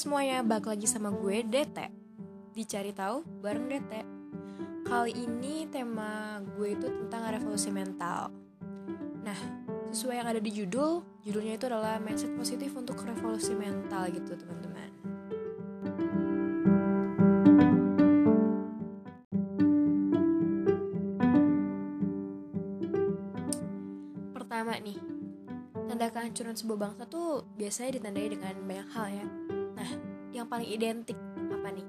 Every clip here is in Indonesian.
semuanya, balik lagi sama gue Dete. Dicari tahu bareng Dete. Kali ini tema gue itu tentang revolusi mental. Nah, sesuai yang ada di judul Judulnya itu adalah mindset positif untuk revolusi mental gitu teman-teman. Pertama nih, tanda kehancuran sebuah bangsa tuh biasanya ditandai dengan banyak hal ya yang paling identik apa nih?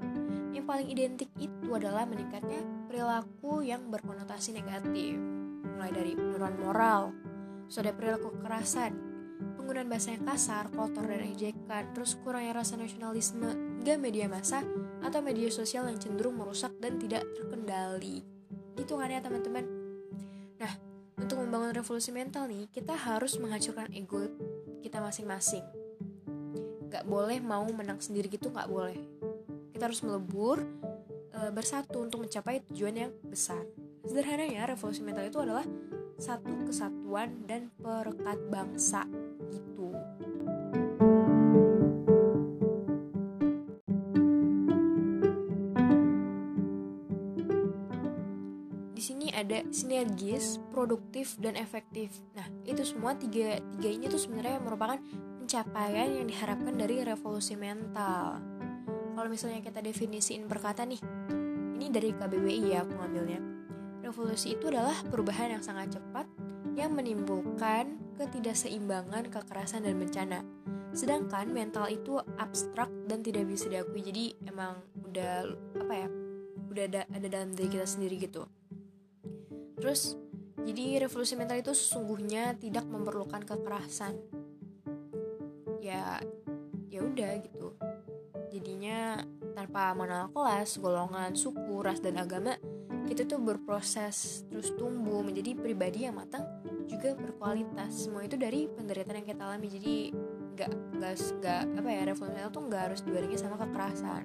Yang paling identik itu adalah meningkatnya perilaku yang berkonotasi negatif. Mulai dari penurunan moral, ada perilaku kekerasan, penggunaan bahasa yang kasar, kotor dan ejekan, terus kurangnya rasa nasionalisme, hingga media massa atau media sosial yang cenderung merusak dan tidak terkendali. Gitu kan ya teman-teman? Nah, untuk membangun revolusi mental nih, kita harus menghancurkan ego kita masing-masing nggak boleh mau menang sendiri gitu nggak boleh. Kita harus melebur e, bersatu untuk mencapai tujuan yang besar. Sederhananya revolusi mental itu adalah satu kesatuan dan perekat bangsa gitu. Di sini ada sinergis, produktif, dan efektif. Nah, itu semua tiga tiga ini tuh sebenarnya merupakan pencapaian yang diharapkan dari revolusi mental. Kalau misalnya kita definisiin berkata nih, ini dari KBBI ya aku ngambilnya. Revolusi itu adalah perubahan yang sangat cepat yang menimbulkan ketidakseimbangan, kekerasan, dan bencana. Sedangkan mental itu abstrak dan tidak bisa diakui. Jadi emang udah apa ya? Udah ada, ada dalam diri kita sendiri gitu. Terus jadi revolusi mental itu sesungguhnya tidak memerlukan kekerasan ya ya udah gitu. Jadinya tanpa mengenal kelas golongan suku ras dan agama kita tuh berproses terus tumbuh menjadi pribadi yang matang juga berkualitas. Semua itu dari penderitaan yang kita alami. Jadi nggak nggak apa ya revolusi tuh nggak harus dibarengi sama kekerasan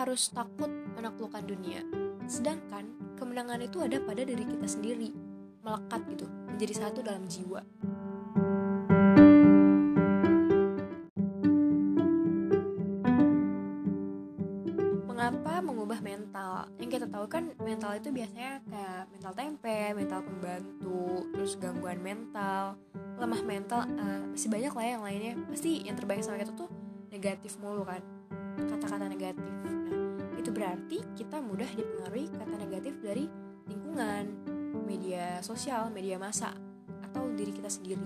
harus takut menaklukkan dunia? Sedangkan kemenangan itu ada pada diri kita sendiri, melekat gitu, menjadi satu dalam jiwa. Mengapa mengubah mental? Yang kita tahu kan mental itu biasanya kayak mental tempe, mental pembantu, terus gangguan mental, lemah mental, uh, masih banyak lah yang lainnya. Pasti yang terbaik sama kita tuh negatif mulu kan kata-kata negatif. Nah, itu berarti kita mudah dipengaruhi kata negatif dari lingkungan, media sosial, media massa, atau diri kita sendiri.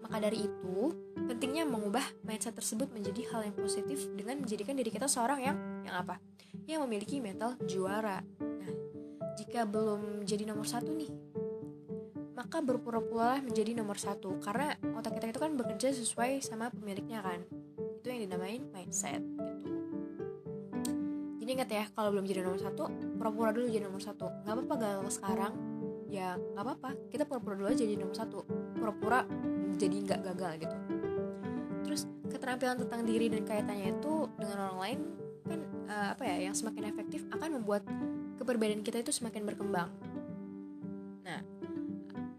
Maka dari itu, pentingnya mengubah mindset tersebut menjadi hal yang positif dengan menjadikan diri kita seorang yang yang apa? Yang memiliki mental juara. Nah, jika belum jadi nomor satu nih, maka berpura-pura menjadi nomor satu karena otak kita itu kan bekerja sesuai sama pemiliknya kan yang dinamain mindset gitu. Jadi ingat ya kalau belum jadi nomor satu pura-pura dulu jadi nomor satu. Nggak apa-apa gagal sekarang. Ya nggak apa-apa. Kita pura-pura dulu aja jadi nomor satu. Pura-pura jadi nggak gagal gitu. Terus keterampilan tentang diri dan kaitannya itu dengan orang lain kan uh, apa ya yang semakin efektif akan membuat keperbedaan kita itu semakin berkembang. Nah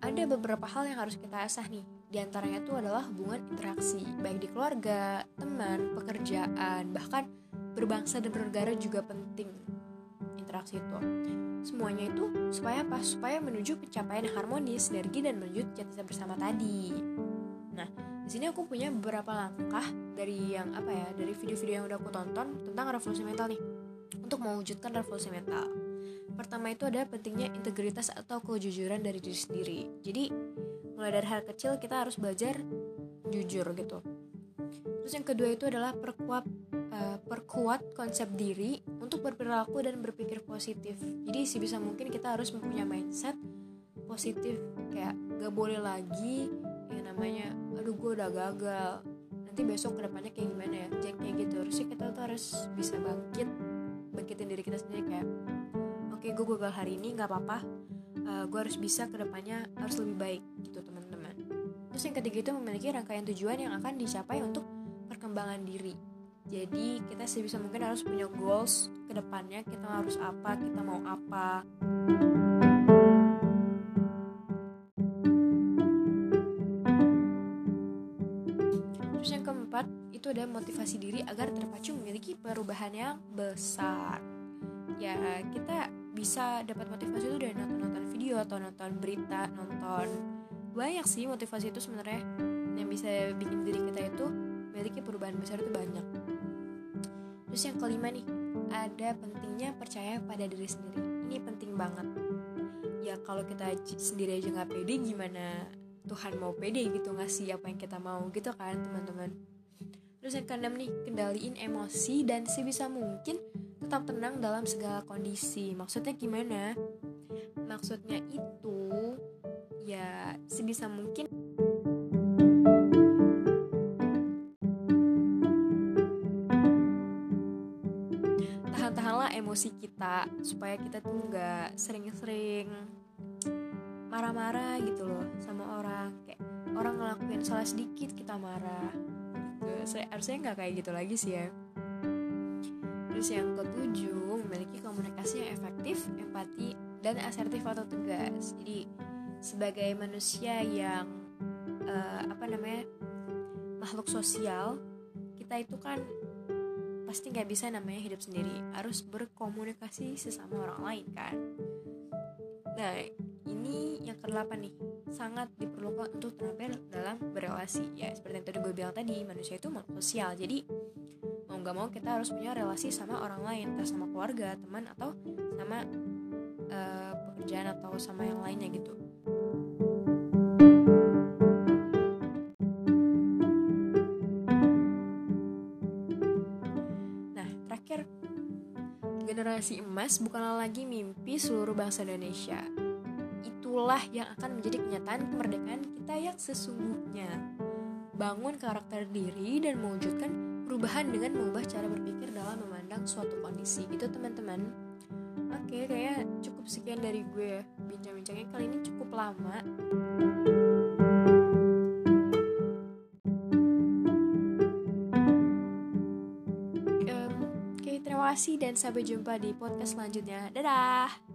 ada beberapa hal yang harus kita asah nih di antaranya itu adalah hubungan interaksi, baik di keluarga, teman, pekerjaan, bahkan berbangsa dan bernegara juga penting interaksi itu. Semuanya itu supaya apa? Supaya menuju pencapaian harmonis, sinergi dan menuju cita-cita bersama tadi. Nah, di sini aku punya beberapa langkah dari yang apa ya, dari video-video yang udah aku tonton tentang revolusi mental nih untuk mewujudkan revolusi mental. Pertama itu ada pentingnya integritas atau kejujuran dari diri sendiri. Jadi mulai dari hal kecil kita harus belajar jujur gitu. Terus yang kedua itu adalah perkuat uh, perkuat konsep diri untuk berperilaku dan berpikir positif. Jadi sih bisa mungkin kita harus mempunyai mindset positif kayak gak boleh lagi yang namanya aduh gue udah gagal nanti besok ke depannya kayak gimana ya? Jadi kayak gitu. Harusnya kita tuh harus bisa bangkit bangkitin diri kita sendiri kayak oke okay, gue gagal hari ini nggak apa-apa uh, gue harus bisa ke depannya harus lebih baik gitu teman-teman. Terus yang ketiga itu memiliki rangkaian tujuan yang akan dicapai untuk perkembangan diri. Jadi kita sebisa mungkin harus punya goals ke depannya. Kita harus apa kita mau apa. Terus yang keempat itu ada motivasi diri agar terpacu memiliki perubahan yang besar. Ya kita bisa dapat motivasi itu dari nonton-nonton video atau nonton berita nonton banyak sih motivasi itu sebenarnya. Yang bisa bikin diri kita itu memiliki perubahan besar itu banyak. Terus yang kelima nih ada pentingnya percaya pada diri sendiri. Ini penting banget. Ya kalau kita sendiri aja nggak pede gimana Tuhan mau pede gitu ngasih apa yang kita mau gitu kan teman-teman. Terus yang keenam nih kendaliin emosi dan sebisa mungkin tetap tenang dalam segala kondisi. Maksudnya gimana? Maksudnya itu ya sebisa mungkin tahan-tahanlah emosi kita supaya kita tuh nggak sering-sering marah-marah gitu loh sama orang. Kayak orang ngelakuin salah sedikit kita marah. Gitu. Harusnya nggak kayak gitu lagi sih ya terus yang ketujuh memiliki komunikasi yang efektif empati dan asertif atau tegas. Jadi sebagai manusia yang uh, apa namanya makhluk sosial kita itu kan pasti nggak bisa namanya hidup sendiri. Harus berkomunikasi sesama orang lain kan? Nah ini yang kedelapan nih. Sangat diperlukan untuk terampil dalam berrelasi. Ya seperti yang tadi gue bilang tadi manusia itu makhluk sosial. Jadi mau nggak mau kita harus punya relasi sama orang lain entah sama keluarga teman atau sama uh, pekerjaan atau sama yang lainnya gitu generasi emas bukanlah lagi mimpi seluruh bangsa Indonesia. Itulah yang akan menjadi kenyataan kemerdekaan kita yang sesungguhnya. Bangun karakter diri dan mewujudkan perubahan dengan mengubah cara berpikir dalam memandang suatu kondisi. Itu teman-teman. Oke, kayak cukup sekian dari gue. Bincang-bincangnya kali ini cukup lama. kasih dan sampai jumpa di podcast selanjutnya. Dadah!